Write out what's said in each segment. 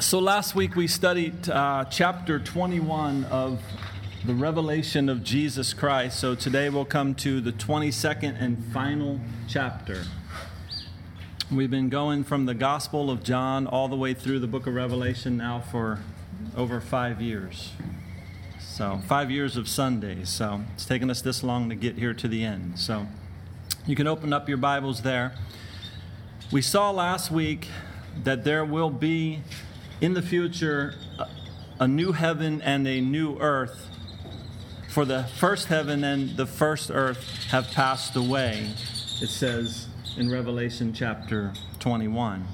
So last week we studied uh, chapter 21 of the revelation of Jesus Christ. So today we'll come to the 22nd and final chapter. We've been going from the Gospel of John all the way through the book of Revelation now for over five years. So, five years of Sundays. So, it's taken us this long to get here to the end. So, you can open up your Bibles there. We saw last week that there will be in the future a new heaven and a new earth. For the first heaven and the first earth have passed away, it says in Revelation chapter 21.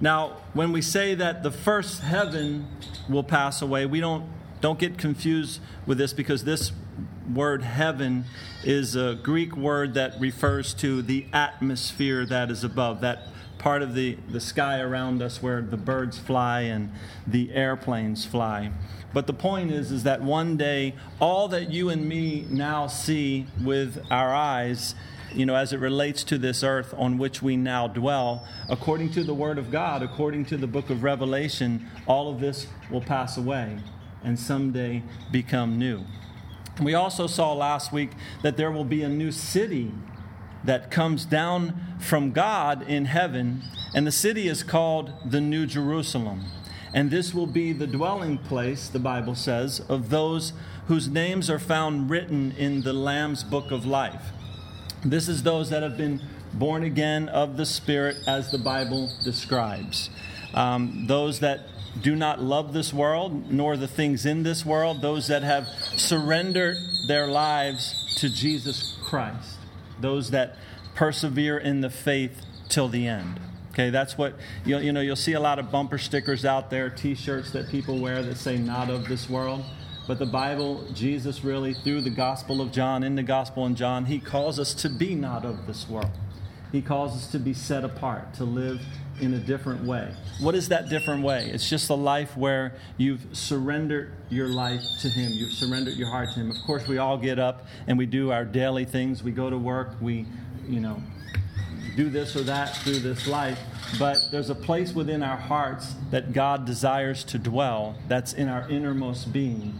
Now, when we say that the first heaven will pass away, we don't, don't get confused with this because this word heaven is a Greek word that refers to the atmosphere that is above, that part of the, the sky around us where the birds fly and the airplanes fly. But the point is, is that one day, all that you and me now see with our eyes, you know, as it relates to this earth on which we now dwell, according to the Word of God, according to the book of Revelation, all of this will pass away and someday become new. We also saw last week that there will be a new city that comes down from God in heaven, and the city is called the New Jerusalem. And this will be the dwelling place, the Bible says, of those whose names are found written in the Lamb's book of life. This is those that have been born again of the Spirit, as the Bible describes. Um, those that do not love this world, nor the things in this world, those that have surrendered their lives to Jesus Christ those that persevere in the faith till the end. Okay, that's what you you know. You'll see a lot of bumper stickers out there, T-shirts that people wear that say "Not of this world." But the Bible, Jesus really, through the Gospel of John, in the Gospel in John, He calls us to be not of this world. He calls us to be set apart, to live in a different way. What is that different way? It's just a life where you've surrendered your life to Him. You've surrendered your heart to Him. Of course, we all get up and we do our daily things. We go to work. We, you know, do this or that through this life. But there's a place within our hearts that God desires to dwell that's in our innermost being.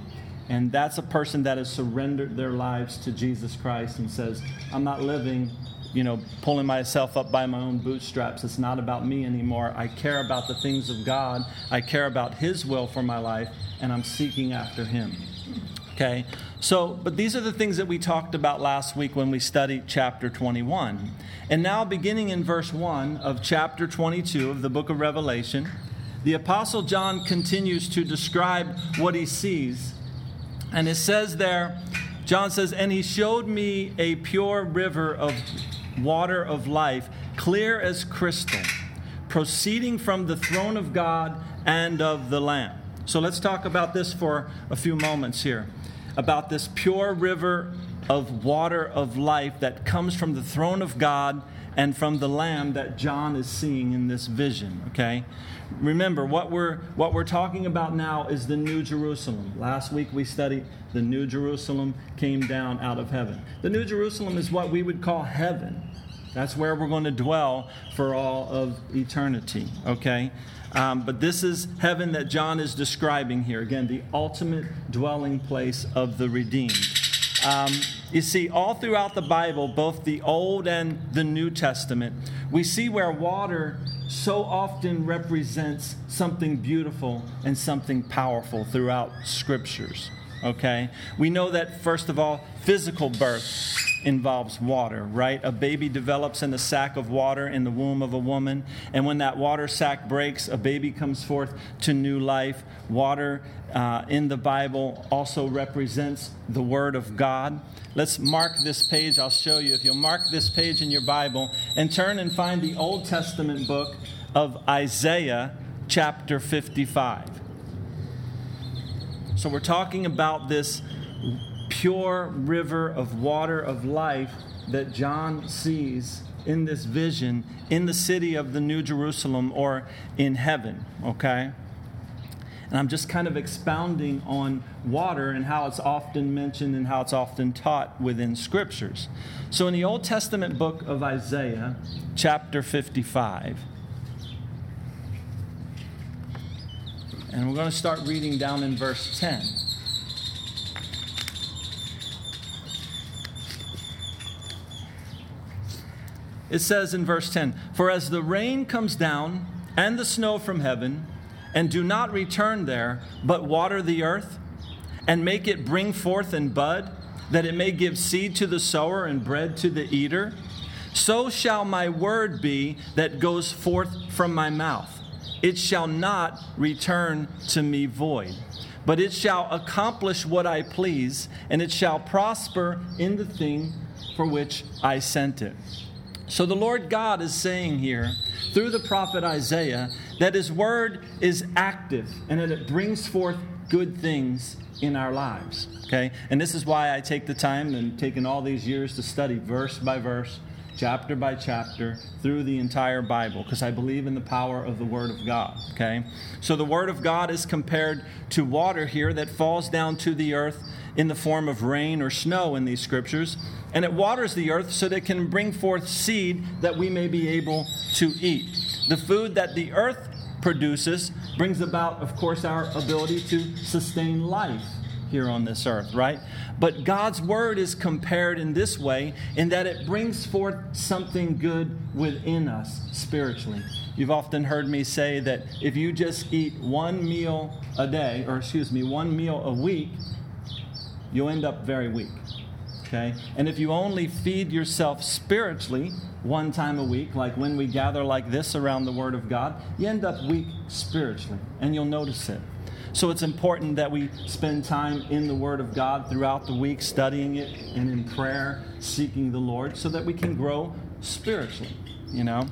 And that's a person that has surrendered their lives to Jesus Christ and says, I'm not living you know, pulling myself up by my own bootstraps. It's not about me anymore. I care about the things of God. I care about His will for my life, and I'm seeking after Him. Okay? So, but these are the things that we talked about last week when we studied chapter 21. And now, beginning in verse 1 of chapter 22 of the book of Revelation, the Apostle John continues to describe what he sees. And it says there, John says, And he showed me a pure river of water of life, clear as crystal, proceeding from the throne of God and of the Lamb. So let's talk about this for a few moments here about this pure river of water of life that comes from the throne of God and from the lamb that John is seeing in this vision, okay? Remember what we're what we're talking about now is the new Jerusalem. Last week we studied the new Jerusalem came down out of heaven. The new Jerusalem is what we would call heaven. That's where we're going to dwell for all of eternity, okay? Um, but this is heaven that John is describing here. Again, the ultimate dwelling place of the redeemed. Um, you see, all throughout the Bible, both the Old and the New Testament, we see where water so often represents something beautiful and something powerful throughout scriptures. Okay? We know that, first of all, physical birth involves water, right? A baby develops in the sack of water in the womb of a woman, and when that water sack breaks, a baby comes forth to new life. Water uh, in the Bible also represents the Word of God. Let's mark this page. I'll show you. If you'll mark this page in your Bible and turn and find the Old Testament book of Isaiah, chapter 55. So we're talking about this pure river of water of life that John sees in this vision in the city of the New Jerusalem or in heaven, okay? And I'm just kind of expounding on water and how it's often mentioned and how it's often taught within scriptures. So, in the Old Testament book of Isaiah, chapter 55, And we're going to start reading down in verse 10. It says in verse 10 For as the rain comes down and the snow from heaven, and do not return there, but water the earth, and make it bring forth and bud, that it may give seed to the sower and bread to the eater, so shall my word be that goes forth from my mouth. It shall not return to me void, but it shall accomplish what I please, and it shall prosper in the thing for which I sent it. So the Lord God is saying here, through the prophet Isaiah, that his word is active and that it brings forth good things in our lives. Okay? And this is why I take the time and taken all these years to study verse by verse, chapter by chapter, through the entire Bible, because I believe in the power of the Word of God. Okay? So the Word of God is compared to water here that falls down to the earth in the form of rain or snow in these scriptures and it waters the earth so that it can bring forth seed that we may be able to eat. The food that the earth produces brings about, of course, our ability to sustain life here on this earth, right? But God's word is compared in this way in that it brings forth something good within us spiritually. You've often heard me say that if you just eat one meal a day, or excuse me, one meal a week, you'll end up very weak. Okay? And if you only feed yourself spiritually one time a week, like when we gather like this around the Word of God, you end up weak spiritually, and you'll notice it. So it's important that we spend time in the Word of God throughout the week, studying it and in prayer, seeking the Lord, so that we can grow spiritually, you know?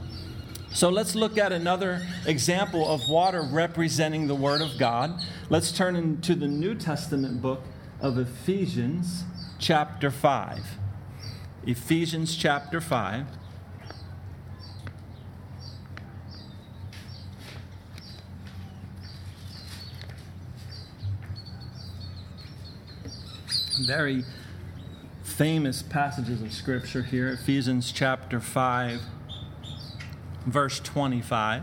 So let's look at another example of water representing the Word of God. Let's turn into the New Testament book of Ephesians chapter 5. Ephesians chapter 5. Very famous passages of Scripture here. Ephesians chapter 5, verse 25.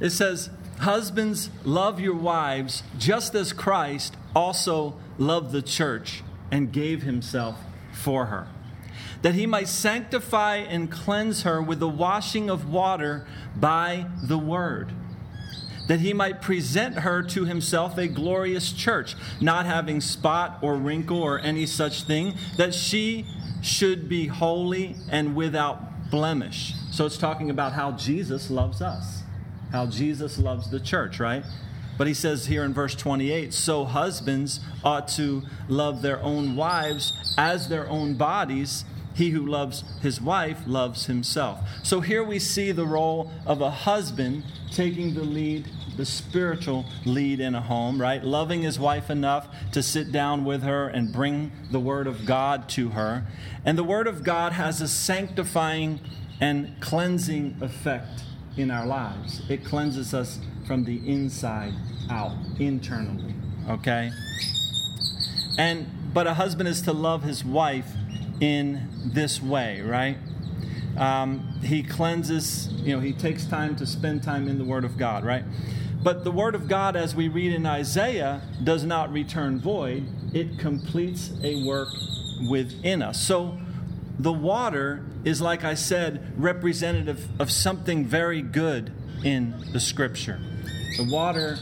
It says, Husbands, love your wives just as Christ also loved the church and gave himself for her, that he might sanctify and cleanse her with the washing of water by the word, that he might present her to himself a glorious church, not having spot or wrinkle or any such thing, that she should be holy and without blemish. So it's talking about how Jesus loves us how Jesus loves the church, right? But he says here in verse 28 so husbands ought to love their own wives as their own bodies. He who loves his wife loves himself. So here we see the role of a husband taking the lead, the spiritual lead in a home, right? Loving his wife enough to sit down with her and bring the word of God to her. And the word of God has a sanctifying and cleansing effect in our lives. It cleanses us from the inside out, internally. Okay? And but a husband is to love his wife in this way, right? Um, he cleanses, you know, he takes time to spend time in the Word of God, right? But the Word of God, as we read in Isaiah, does not return void. It completes a work within us. So the water is, like I said, representative of something very good in the scripture. The water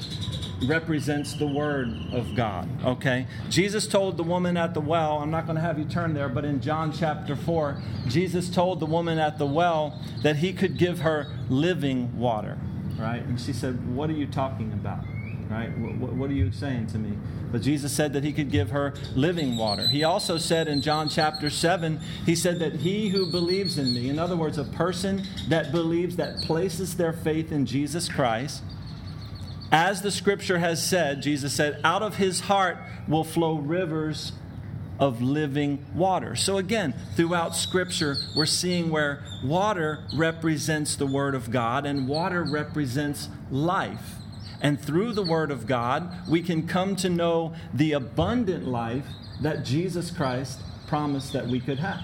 represents the word of God, okay? Jesus told the woman at the well, I'm not going to have you turn there, but in John chapter 4, Jesus told the woman at the well that he could give her living water, right? And she said, What are you talking about? Right? What, what are you saying to me? But Jesus said that he could give her living water. He also said in John chapter 7, he said that he who believes in me, in other words, a person that believes, that places their faith in Jesus Christ, as the scripture has said, Jesus said, out of his heart will flow rivers of living water. So again, throughout scripture, we're seeing where water represents the word of God and water represents life. And through the Word of God, we can come to know the abundant life that Jesus Christ promised that we could have.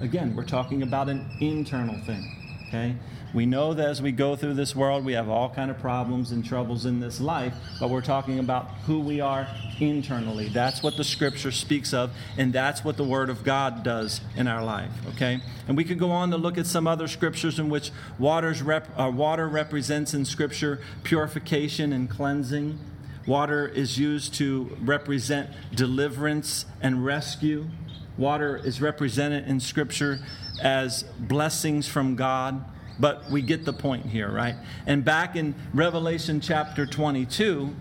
Again, we're talking about an internal thing, okay? We know that as we go through this world, we have all kind of problems and troubles in this life, but we're talking about who we are internally. That's what the scripture speaks of, and that's what the word of God does in our life, okay? And we could go on to look at some other scriptures in which waters rep, uh, water represents in scripture purification and cleansing. Water is used to represent deliverance and rescue. Water is represented in scripture as blessings from God but we get the point here, right? And back in Revelation chapter 22,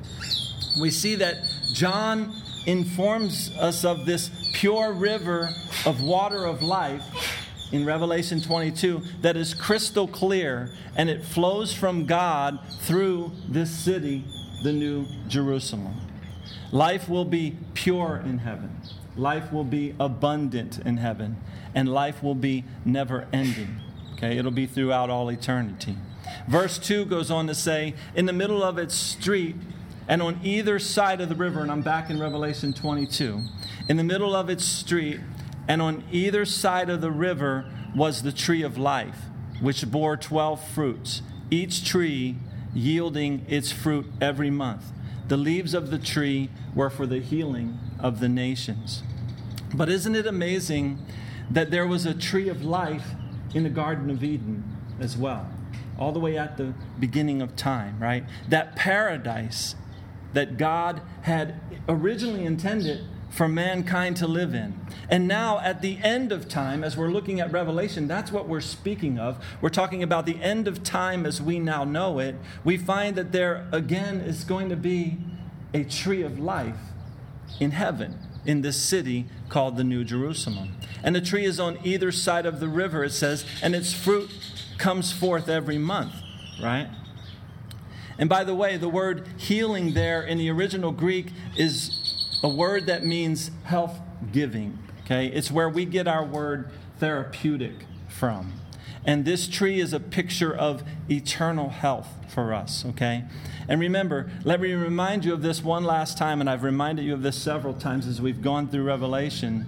we see that John informs us of this pure river of water of life in Revelation 22 that is crystal clear and it flows from God through this city, the New Jerusalem. Life will be pure in heaven, life will be abundant in heaven, and life will be never ending. Okay, it'll be throughout all eternity. Verse 2 goes on to say, In the middle of its street, and on either side of the river, and I'm back in Revelation 22, in the middle of its street, and on either side of the river was the tree of life, which bore 12 fruits, each tree yielding its fruit every month. The leaves of the tree were for the healing of the nations. But isn't it amazing that there was a tree of life in the Garden of Eden as well, all the way at the beginning of time, right? That paradise that God had originally intended for mankind to live in. And now, at the end of time, as we're looking at Revelation, that's what we're speaking of. We're talking about the end of time as we now know it. We find that there again is going to be a tree of life in heaven in this city called the New Jerusalem. And the tree is on either side of the river, it says, and its fruit comes forth every month, right? And by the way, the word healing there in the original Greek is a word that means health giving, okay? It's where we get our word therapeutic from. And this tree is a picture of eternal health for us, okay? And remember, let me remind you of this one last time, and I've reminded you of this several times as we've gone through Revelation.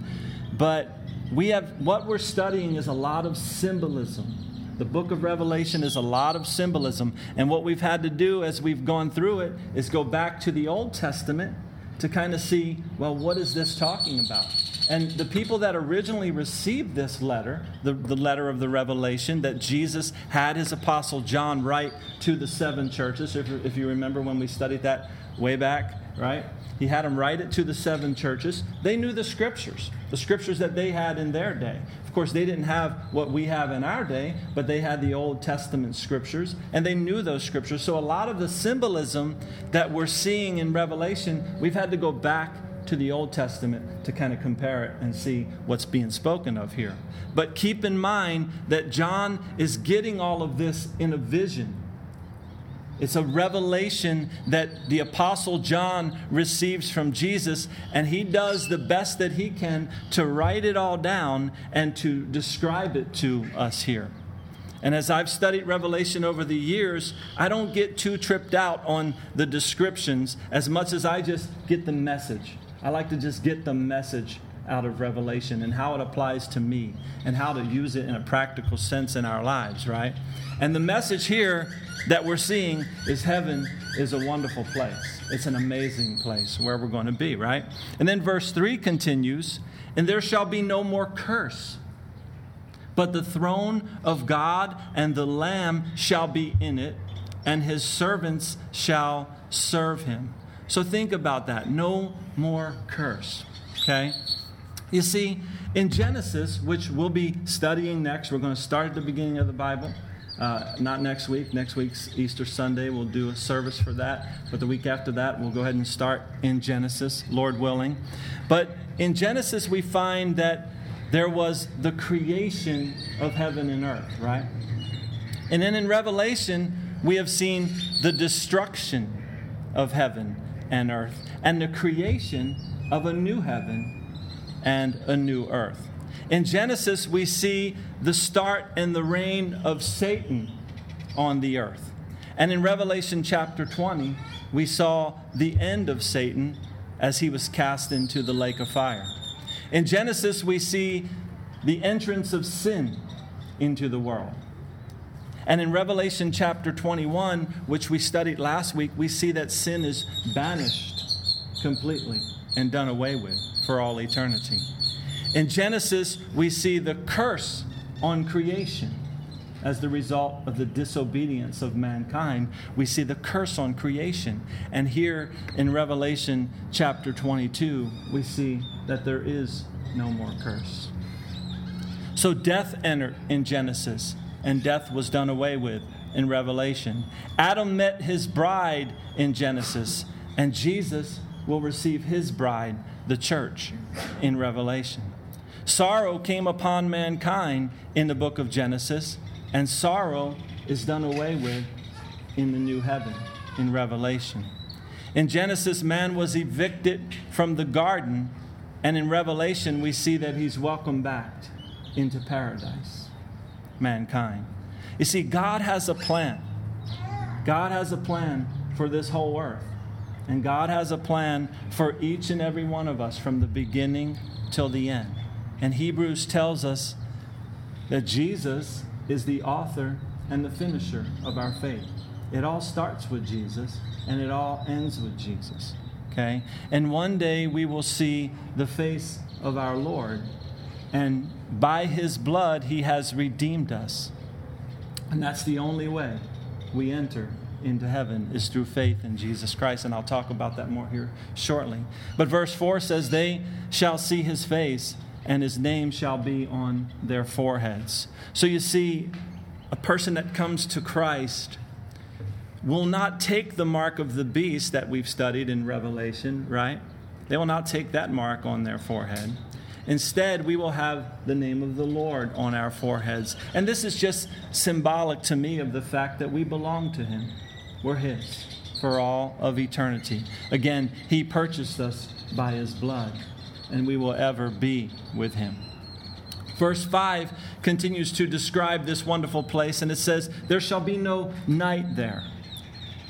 But we have what we're studying is a lot of symbolism. The book of Revelation is a lot of symbolism. And what we've had to do as we've gone through it is go back to the Old Testament to kind of see, well, what is this talking about? And the people that originally received this letter, the, the letter of the Revelation that Jesus had his apostle John write to the seven churches, if, if you remember when we studied that way back, right? He had them write it to the seven churches. They knew the scriptures, the scriptures that they had in their day. Of course, they didn't have what we have in our day, but they had the Old Testament scriptures, and they knew those scriptures. So, a lot of the symbolism that we're seeing in Revelation, we've had to go back to the Old Testament to kind of compare it and see what's being spoken of here. But keep in mind that John is getting all of this in a vision. It's a revelation that the Apostle John receives from Jesus, and he does the best that he can to write it all down and to describe it to us here. And as I've studied Revelation over the years, I don't get too tripped out on the descriptions as much as I just get the message. I like to just get the message out of Revelation and how it applies to me and how to use it in a practical sense in our lives, right? And the message here that we're seeing is heaven is a wonderful place. It's an amazing place where we're going to be, right? And then verse 3 continues, and there shall be no more curse. But the throne of God and the Lamb shall be in it, and his servants shall serve him. So think about that. No more curse. Okay? You see, in Genesis, which we'll be studying next, we're going to start at the beginning of the Bible. Uh, not next week. Next week's Easter Sunday. We'll do a service for that. But the week after that, we'll go ahead and start in Genesis, Lord willing. But in Genesis, we find that there was the creation of heaven and earth, right? And then in Revelation, we have seen the destruction of heaven and earth, and the creation of a new heaven and a new earth. In Genesis, we see the start and the reign of Satan on the earth. And in Revelation chapter 20, we saw the end of Satan as he was cast into the lake of fire. In Genesis, we see the entrance of sin into the world. And in Revelation chapter 21, which we studied last week, we see that sin is banished completely and done away with for all eternity. In Genesis, we see the curse on creation as the result of the disobedience of mankind. We see the curse on creation. And here in Revelation chapter 22, we see that there is no more curse. So death entered in Genesis, and death was done away with in Revelation. Adam met his bride in Genesis, and Jesus will receive his bride, the church, in Revelation. Sorrow came upon mankind in the book of Genesis, and sorrow is done away with in the new heaven, in Revelation. In Genesis, man was evicted from the garden, and in Revelation, we see that he's welcomed back into paradise, mankind. You see, God has a plan. God has a plan for this whole earth. And God has a plan for each and every one of us from the beginning till the end. And Hebrews tells us that Jesus is the author and the finisher of our faith. It all starts with Jesus and it all ends with Jesus. Okay? And one day we will see the face of our Lord. And by his blood, he has redeemed us. And that's the only way we enter into heaven is through faith in Jesus Christ. And I'll talk about that more here shortly. But verse 4 says, They shall see his face, and his name shall be on their foreheads. So you see, a person that comes to Christ will not take the mark of the beast that we've studied in Revelation, right? They will not take that mark on their forehead. Instead, we will have the name of the Lord on our foreheads. And this is just symbolic to me of the fact that we belong to Him. We're His for all of eternity. Again, He purchased us by His blood, and we will ever be with Him. Verse 5 continues to describe this wonderful place, and it says, There shall be no night there.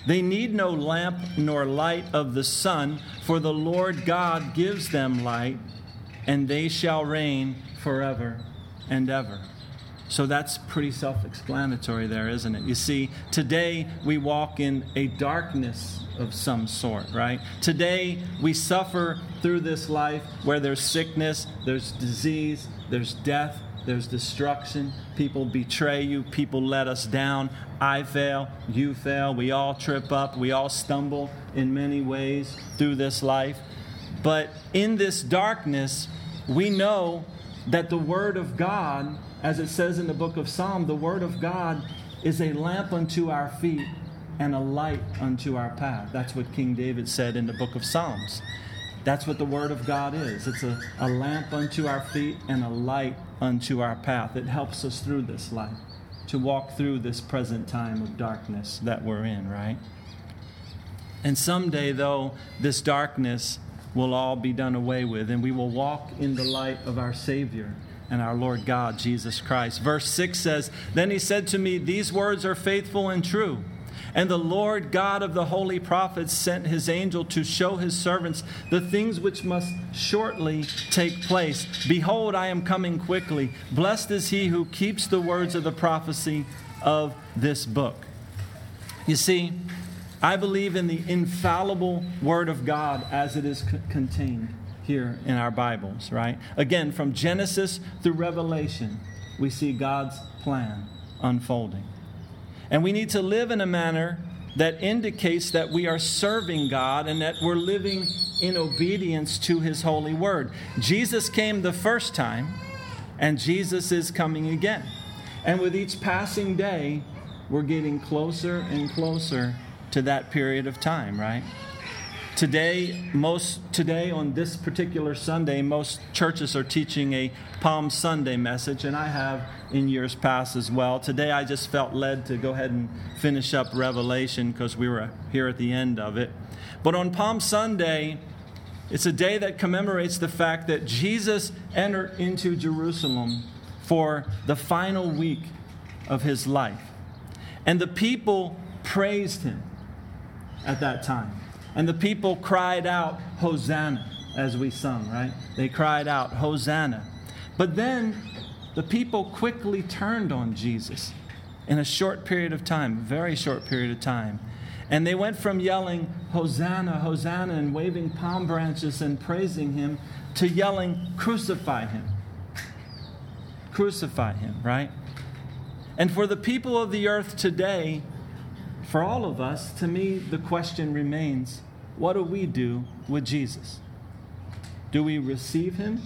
They need no lamp nor light of the sun, for the Lord God gives them light, and they shall reign forever and ever. So that's pretty self explanatory there, isn't it? You see, today we walk in a darkness of some sort, right? Today we suffer through this life where there's sickness, there's disease, there's death, there's destruction. People betray you, people let us down. I fail, you fail. We all trip up, we all stumble in many ways through this life. But in this darkness, we know that the Word of God as it says in the book of Psalm, the Word of God is a lamp unto our feet and a light unto our path. That's what King David said in the book of Psalms. That's what the Word of God is. It's a, a lamp unto our feet and a light unto our path. It helps us through this life, to walk through this present time of darkness that we're in, right? And someday, though, this darkness will all be done away with, and we will walk in the light of our Savior and our Lord God, Jesus Christ. Verse 6 says, Then he said to me, These words are faithful and true. And the Lord God of the holy prophets sent his angel to show his servants the things which must shortly take place. Behold, I am coming quickly. Blessed is he who keeps the words of the prophecy of this book. You see, I believe in the infallible word of God as it is contained here in our Bibles, right? Again, from Genesis through Revelation, we see God's plan unfolding. And we need to live in a manner that indicates that we are serving God and that we're living in obedience to His holy word. Jesus came the first time, and Jesus is coming again. And with each passing day, we're getting closer and closer to that period of time, right? Today, most today on this particular Sunday, most churches are teaching a Palm Sunday message, and I have in years past as well. Today, I just felt led to go ahead and finish up Revelation because we were here at the end of it. But on Palm Sunday, it's a day that commemorates the fact that Jesus entered into Jerusalem for the final week of his life. And the people praised him at that time. And the people cried out, Hosanna, as we sung, right? They cried out, Hosanna. But then the people quickly turned on Jesus in a short period of time, very short period of time. And they went from yelling, Hosanna, Hosanna, and waving palm branches and praising him to yelling, Crucify him. Crucify him, right? And for the people of the earth today, for all of us, to me, the question remains what do we do with Jesus? Do we receive him?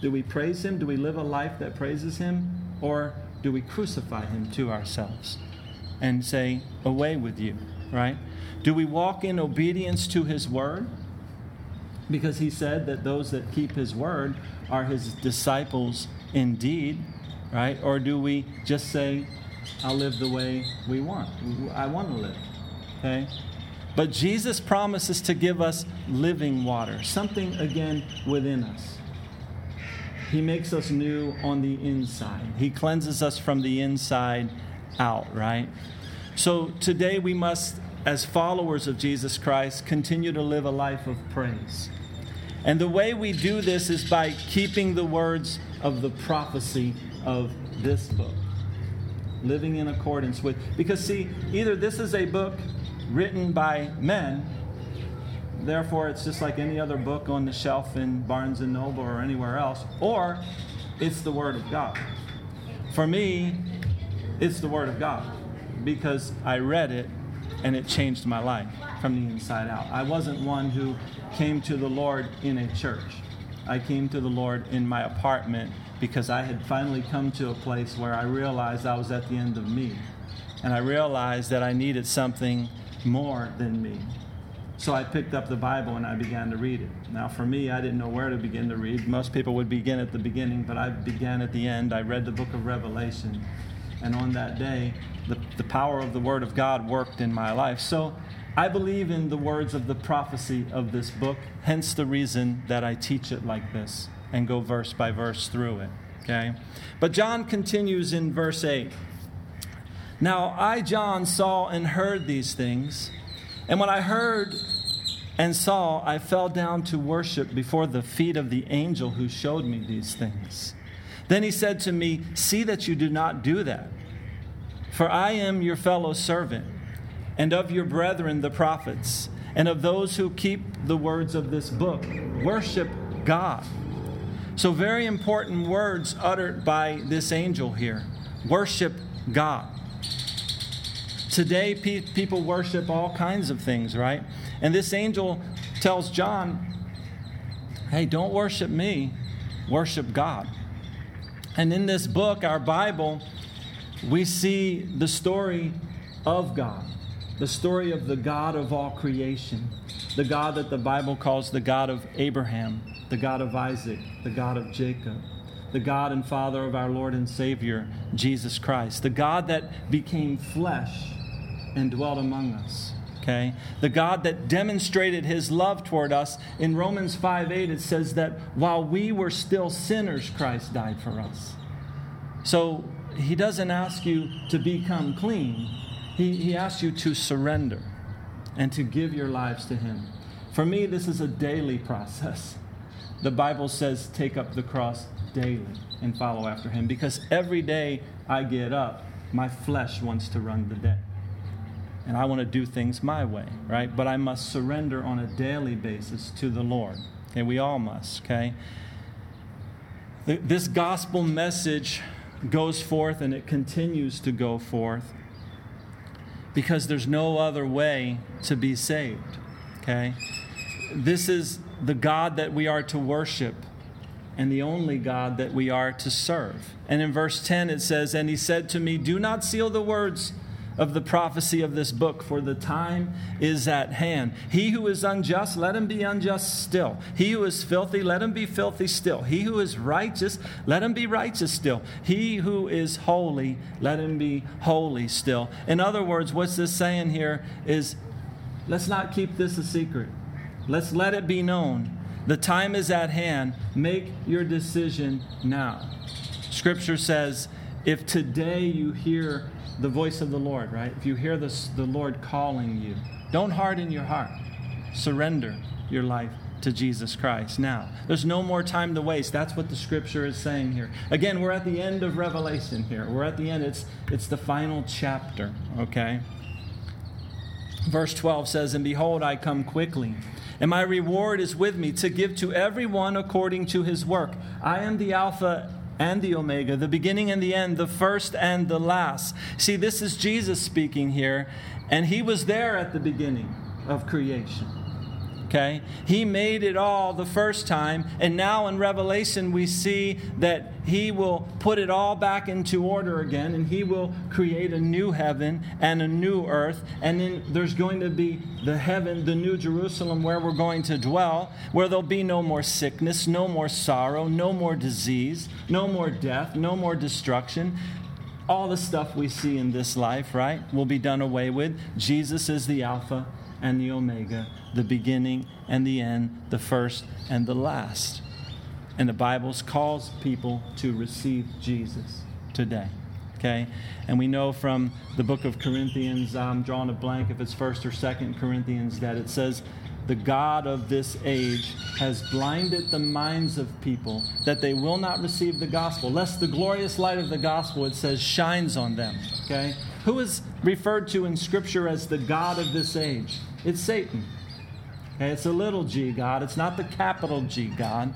Do we praise him? Do we live a life that praises him? Or do we crucify him to ourselves and say, Away with you, right? Do we walk in obedience to his word? Because he said that those that keep his word are his disciples indeed, right? Or do we just say, I'll live the way we want? I want to live, okay? But Jesus promises to give us living water, something again within us. He makes us new on the inside. He cleanses us from the inside out, right? So today we must, as followers of Jesus Christ, continue to live a life of praise. And the way we do this is by keeping the words of the prophecy of this book, living in accordance with. Because, see, either this is a book written by men, therefore it's just like any other book on the shelf in Barnes and Noble or anywhere else, or it's the Word of God. For me, it's the Word of God because I read it and it changed my life from the inside out. I wasn't one who came to the Lord in a church. I came to the Lord in my apartment because I had finally come to a place where I realized I was at the end of me. And I realized that I needed something more than me. So I picked up the Bible and I began to read it. Now, for me, I didn't know where to begin to read. Most people would begin at the beginning, but I began at the end. I read the book of Revelation. And on that day, the, the power of the Word of God worked in my life. So I believe in the words of the prophecy of this book, hence the reason that I teach it like this and go verse by verse through it. Okay? But John continues in verse 8. Now I, John, saw and heard these things. And when I heard and saw, I fell down to worship before the feet of the angel who showed me these things. Then he said to me, See that you do not do that. For I am your fellow servant, and of your brethren the prophets, and of those who keep the words of this book. Worship God. So, very important words uttered by this angel here. Worship God. Today, pe- people worship all kinds of things, right? And this angel tells John, hey, don't worship me, worship God. And in this book, our Bible, we see the story of God, the story of the God of all creation, the God that the Bible calls the God of Abraham, the God of Isaac, the God of Jacob, the God and Father of our Lord and Savior, Jesus Christ, the God that became flesh and dwelt among us. Okay? The God that demonstrated his love toward us. In Romans 5 8, it says that while we were still sinners, Christ died for us. So he doesn't ask you to become clean, he, he asks you to surrender and to give your lives to him. For me, this is a daily process. The Bible says, take up the cross daily and follow after him because every day I get up, my flesh wants to run the day and I want to do things my way, right? But I must surrender on a daily basis to the Lord. Okay, we all must, okay? This gospel message goes forth and it continues to go forth because there's no other way to be saved, okay? This is the God that we are to worship and the only God that we are to serve. And in verse 10 it says, And he said to me, Do not seal the words of the prophecy of this book, for the time is at hand. He who is unjust, let him be unjust still. He who is filthy, let him be filthy still. He who is righteous, let him be righteous still. He who is holy, let him be holy still. In other words, what's this saying here is let's not keep this a secret. Let's let it be known. The time is at hand. Make your decision now. Scripture says, if today you hear the voice of the Lord, right? If you hear this, the Lord calling you, don't harden your heart. Surrender your life to Jesus Christ now. There's no more time to waste. That's what the scripture is saying here. Again, we're at the end of Revelation here. We're at the end. It's, it's the final chapter, okay? Verse 12 says, And behold, I come quickly, and my reward is with me to give to everyone according to his work. I am the Alpha and the Omega, the beginning and the end, the first and the last. See, this is Jesus speaking here, and he was there at the beginning of creation. Okay? He made it all the first time, and now in Revelation we see that he will put it all back into order again, and he will create a new heaven and a new earth, and then there's going to be the heaven, the new Jerusalem where we're going to dwell, where there'll be no more sickness, no more sorrow, no more disease, no more death, no more destruction all the stuff we see in this life, right, will be done away with. Jesus is the Alpha and the Omega, the beginning and the end, the first and the last. And the Bible calls people to receive Jesus today. Okay? And we know from the book of Corinthians, I'm drawing a blank if it's first or second Corinthians, that it says, the God of this age has blinded the minds of people that they will not receive the gospel, lest the glorious light of the gospel, it says, shines on them. Okay? Who is referred to in Scripture as the God of this age? It's Satan. Okay, it's a little g God. It's not the capital G God.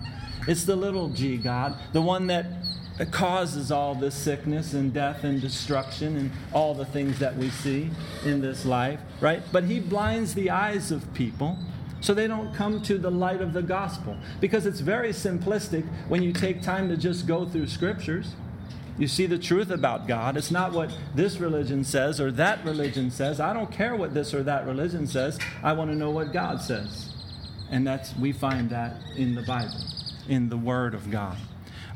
It's the little g God, the one that causes all this sickness and death and destruction and all the things that we see in this life, right? But he blinds the eyes of people so they don't come to the light of the gospel because it's very simplistic when you take time to just go through scriptures. You see the truth about God. It's not what this religion says or that religion says. I don't care what this or that religion says. I want to know what God says. And that's we find that in the Bible, in the word of God.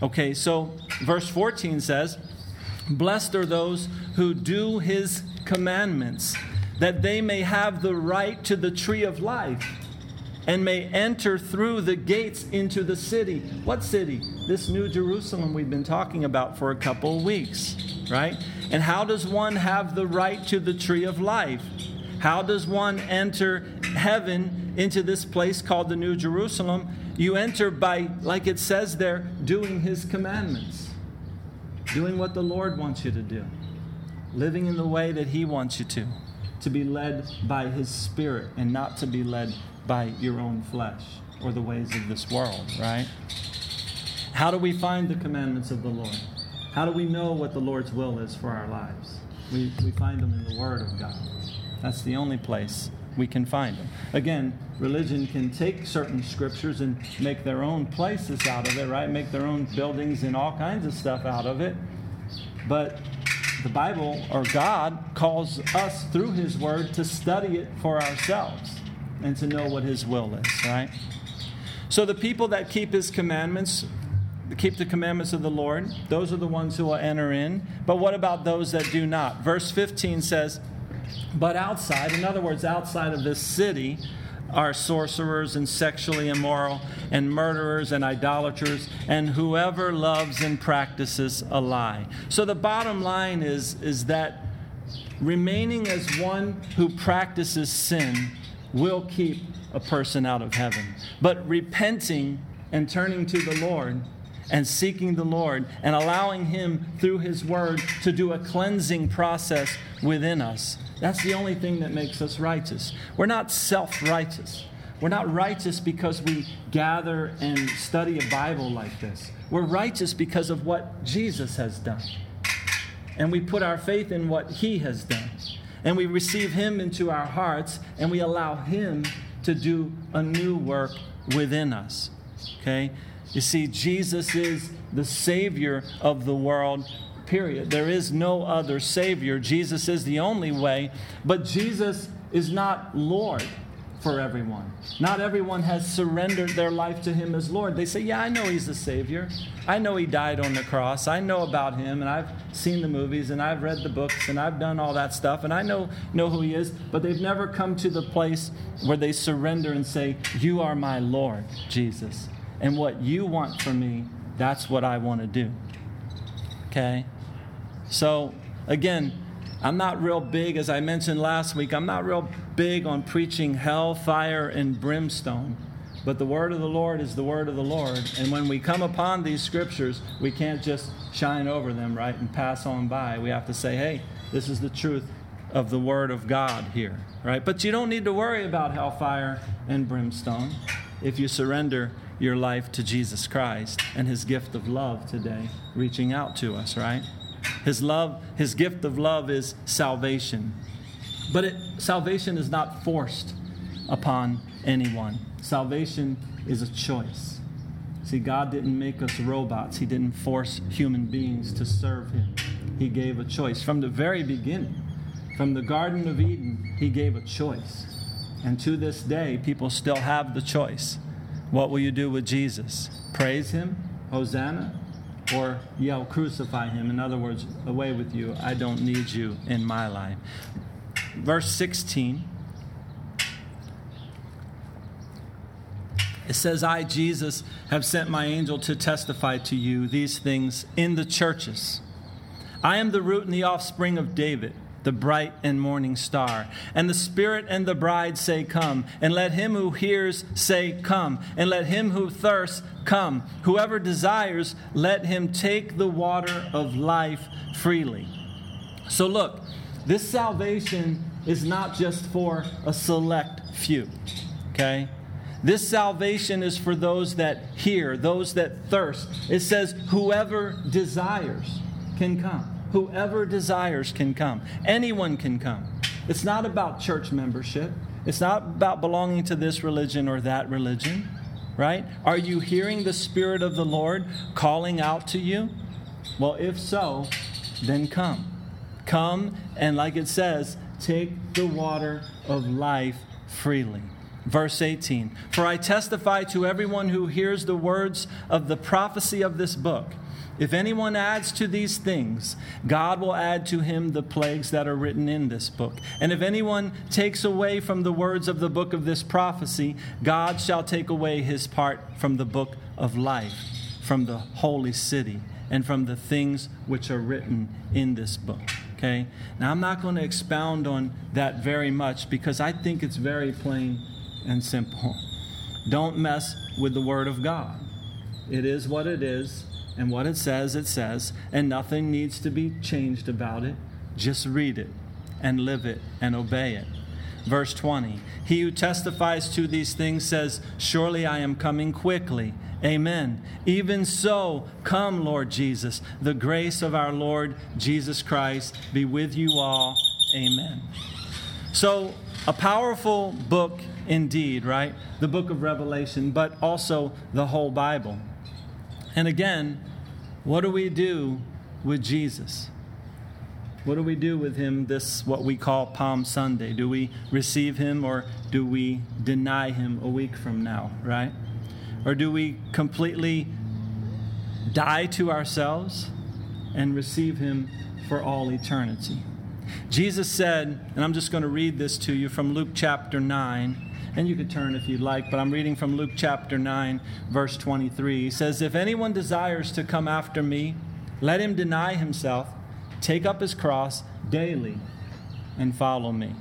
Okay, so verse 14 says, "Blessed are those who do his commandments, that they may have the right to the tree of life." And may enter through the gates into the city. What city? This New Jerusalem we've been talking about for a couple of weeks, right? And how does one have the right to the tree of life? How does one enter heaven into this place called the New Jerusalem? You enter by, like it says there, doing his commandments, doing what the Lord wants you to do, living in the way that he wants you to, to be led by his spirit and not to be led by your own flesh or the ways of this world, right? How do we find the commandments of the Lord? How do we know what the Lord's will is for our lives? We, we find them in the Word of God. That's the only place we can find them. Again, religion can take certain scriptures and make their own places out of it, right? Make their own buildings and all kinds of stuff out of it. But the Bible or God calls us through His Word to study it for ourselves and to know what His will is, right? So the people that keep His commandments, keep the commandments of the Lord, those are the ones who will enter in. But what about those that do not? Verse 15 says, But outside, in other words, outside of this city, are sorcerers and sexually immoral and murderers and idolaters and whoever loves and practices a lie. So the bottom line is, is that remaining as one who practices sin will keep a person out of heaven. But repenting and turning to the Lord and seeking the Lord and allowing Him through His Word to do a cleansing process within us. That's the only thing that makes us righteous. We're not self righteous. We're not righteous because we gather and study a Bible like this. We're righteous because of what Jesus has done. And we put our faith in what He has done and we receive Him into our hearts, and we allow Him to do a new work within us. Okay? You see, Jesus is the Savior of the world, period. There is no other Savior. Jesus is the only way, but Jesus is not Lord for everyone. Not everyone has surrendered their life to Him as Lord. They say, Yeah, I know He's the Savior. I know He died on the cross. I know about Him, and I've seen the movies, and I've read the books, and I've done all that stuff, and I know, know who He is, but they've never come to the place where they surrender and say, You are my Lord, Jesus. And what you want from me, that's what I want to do. Okay? So, again, I'm not real big, as I mentioned last week, I'm not real big on preaching hell, fire, and brimstone. But the word of the Lord is the word of the Lord. And when we come upon these scriptures, we can't just shine over them, right, and pass on by. We have to say, hey, this is the truth of the word of God here, right? But you don't need to worry about hellfire and brimstone if you surrender your life to Jesus Christ and his gift of love today reaching out to us, right? His love, his gift of love is salvation. But it, salvation is not forced upon anyone. Salvation is a choice. See, God didn't make us robots, He didn't force human beings to serve Him. He gave a choice. From the very beginning, from the Garden of Eden, He gave a choice. And to this day, people still have the choice. What will you do with Jesus? Praise Him? Hosanna? Or yell, crucify Him? In other words, away with you. I don't need you in my life. Verse 16 It says, I, Jesus, have sent my angel to testify to you these things in the churches. I am the root and the offspring of David, the bright and morning star. And the Spirit and the bride say, Come. And let him who hears say, Come. And let him who thirsts come. Whoever desires, let him take the water of life freely. So look, this salvation is not just for a select few, okay? This salvation is for those that hear, those that thirst. It says, whoever desires can come. Whoever desires can come. Anyone can come. It's not about church membership, it's not about belonging to this religion or that religion, right? Are you hearing the Spirit of the Lord calling out to you? Well, if so, then come. Come, and like it says, take the water of life freely. Verse 18 For I testify to everyone who hears the words of the prophecy of this book. If anyone adds to these things, God will add to him the plagues that are written in this book. And if anyone takes away from the words of the book of this prophecy, God shall take away his part from the book of life, from the holy city, and from the things which are written in this book. Okay? Now, I'm not going to expound on that very much because I think it's very plain and simple. Don't mess with the Word of God. It is what it is, and what it says, it says, and nothing needs to be changed about it. Just read it and live it and obey it. Verse 20 He who testifies to these things says, Surely I am coming quickly. Amen. Even so, come, Lord Jesus. The grace of our Lord Jesus Christ be with you all. Amen. So, a powerful book indeed, right? The book of Revelation, but also the whole Bible. And again, what do we do with Jesus? What do we do with him this, what we call Palm Sunday? Do we receive him or do we deny him a week from now, right? Or do we completely die to ourselves and receive him for all eternity? Jesus said, and I'm just going to read this to you from Luke chapter 9, and you could turn if you'd like, but I'm reading from Luke chapter 9, verse 23. He says, If anyone desires to come after me, let him deny himself, take up his cross daily, and follow me.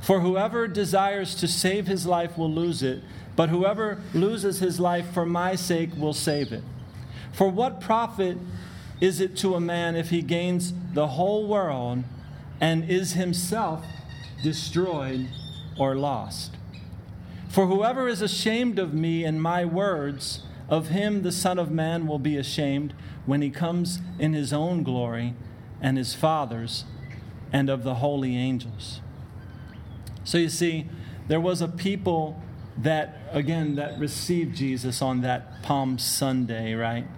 For whoever desires to save his life will lose it, but whoever loses his life for my sake will save it. For what profit is it to a man if he gains the whole world and is himself destroyed or lost? For whoever is ashamed of me and my words, of him the Son of Man will be ashamed when he comes in his own glory and his Father's and of the holy angels. So you see, there was a people that, again, that received Jesus on that Palm Sunday, right?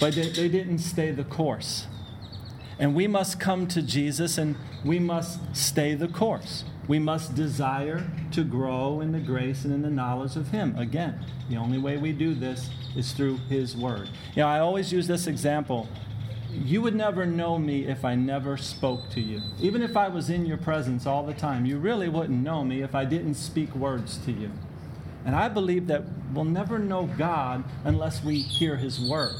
But they, they didn't stay the course. And we must come to Jesus and we must stay the course. We must desire to grow in the grace and in the knowledge of Him. Again, the only way we do this is through His Word. You know, I always use this example. You would never know me if I never spoke to you. Even if I was in your presence all the time, you really wouldn't know me if I didn't speak words to you. And I believe that we'll never know God unless we hear His Word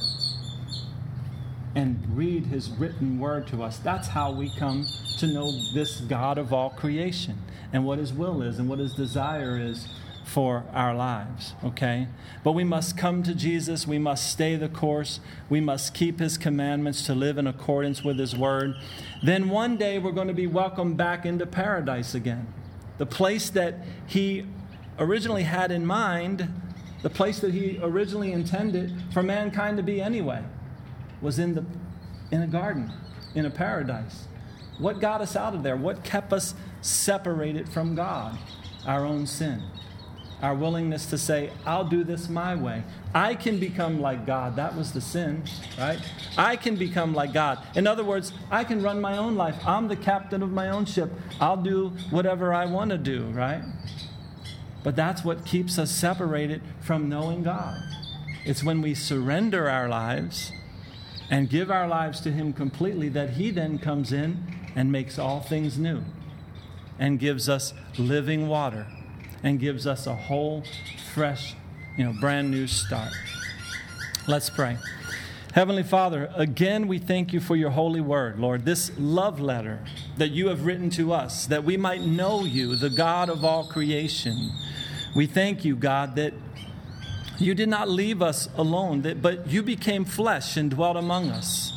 and read his written word to us. That's how we come to know this God of all creation and what his will is and what his desire is for our lives, okay? But we must come to Jesus. We must stay the course. We must keep his commandments to live in accordance with his word. Then one day we're going to be welcomed back into paradise again. The place that he originally had in mind, the place that he originally intended for mankind to be anyway, was in, the, in a garden, in a paradise. What got us out of there? What kept us separated from God? Our own sin our willingness to say, I'll do this my way. I can become like God. That was the sin, right? I can become like God. In other words, I can run my own life. I'm the captain of my own ship. I'll do whatever I want to do, right? But that's what keeps us separated from knowing God. It's when we surrender our lives and give our lives to Him completely that He then comes in and makes all things new and gives us living water and gives us a whole, fresh, you know, brand new start. Let's pray. Heavenly Father, again we thank you for your holy word, Lord, this love letter that you have written to us, that we might know you, the God of all creation. We thank you, God, that you did not leave us alone, but you became flesh and dwelt among us.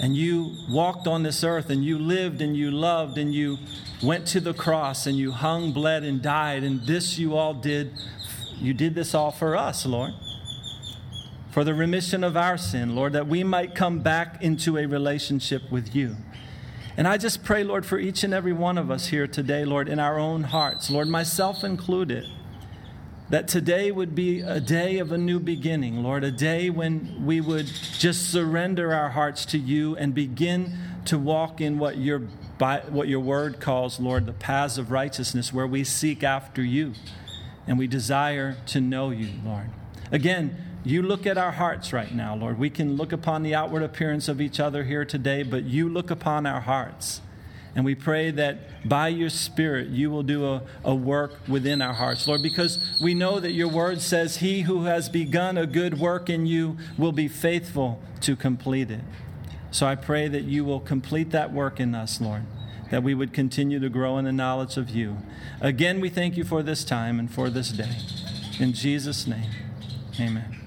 And you walked on this earth, and you lived, and you loved, and you went to the cross and you hung, bled, and died. And this you all did. You did this all for us, Lord. For the remission of our sin, Lord, that we might come back into a relationship with you. And I just pray, Lord, for each and every one of us here today, Lord, in our own hearts, Lord, myself included, that today would be a day of a new beginning, Lord, a day when we would just surrender our hearts to you and begin to walk in what your, what your word calls, Lord, the paths of righteousness, where we seek after you and we desire to know you, Lord. Again, you look at our hearts right now, Lord. We can look upon the outward appearance of each other here today, but you look upon our hearts. And we pray that by your Spirit, you will do a, a work within our hearts, Lord, because we know that your word says, He who has begun a good work in you will be faithful to complete it. So I pray that you will complete that work in us, Lord, that we would continue to grow in the knowledge of you. Again, we thank you for this time and for this day. In Jesus' name, amen.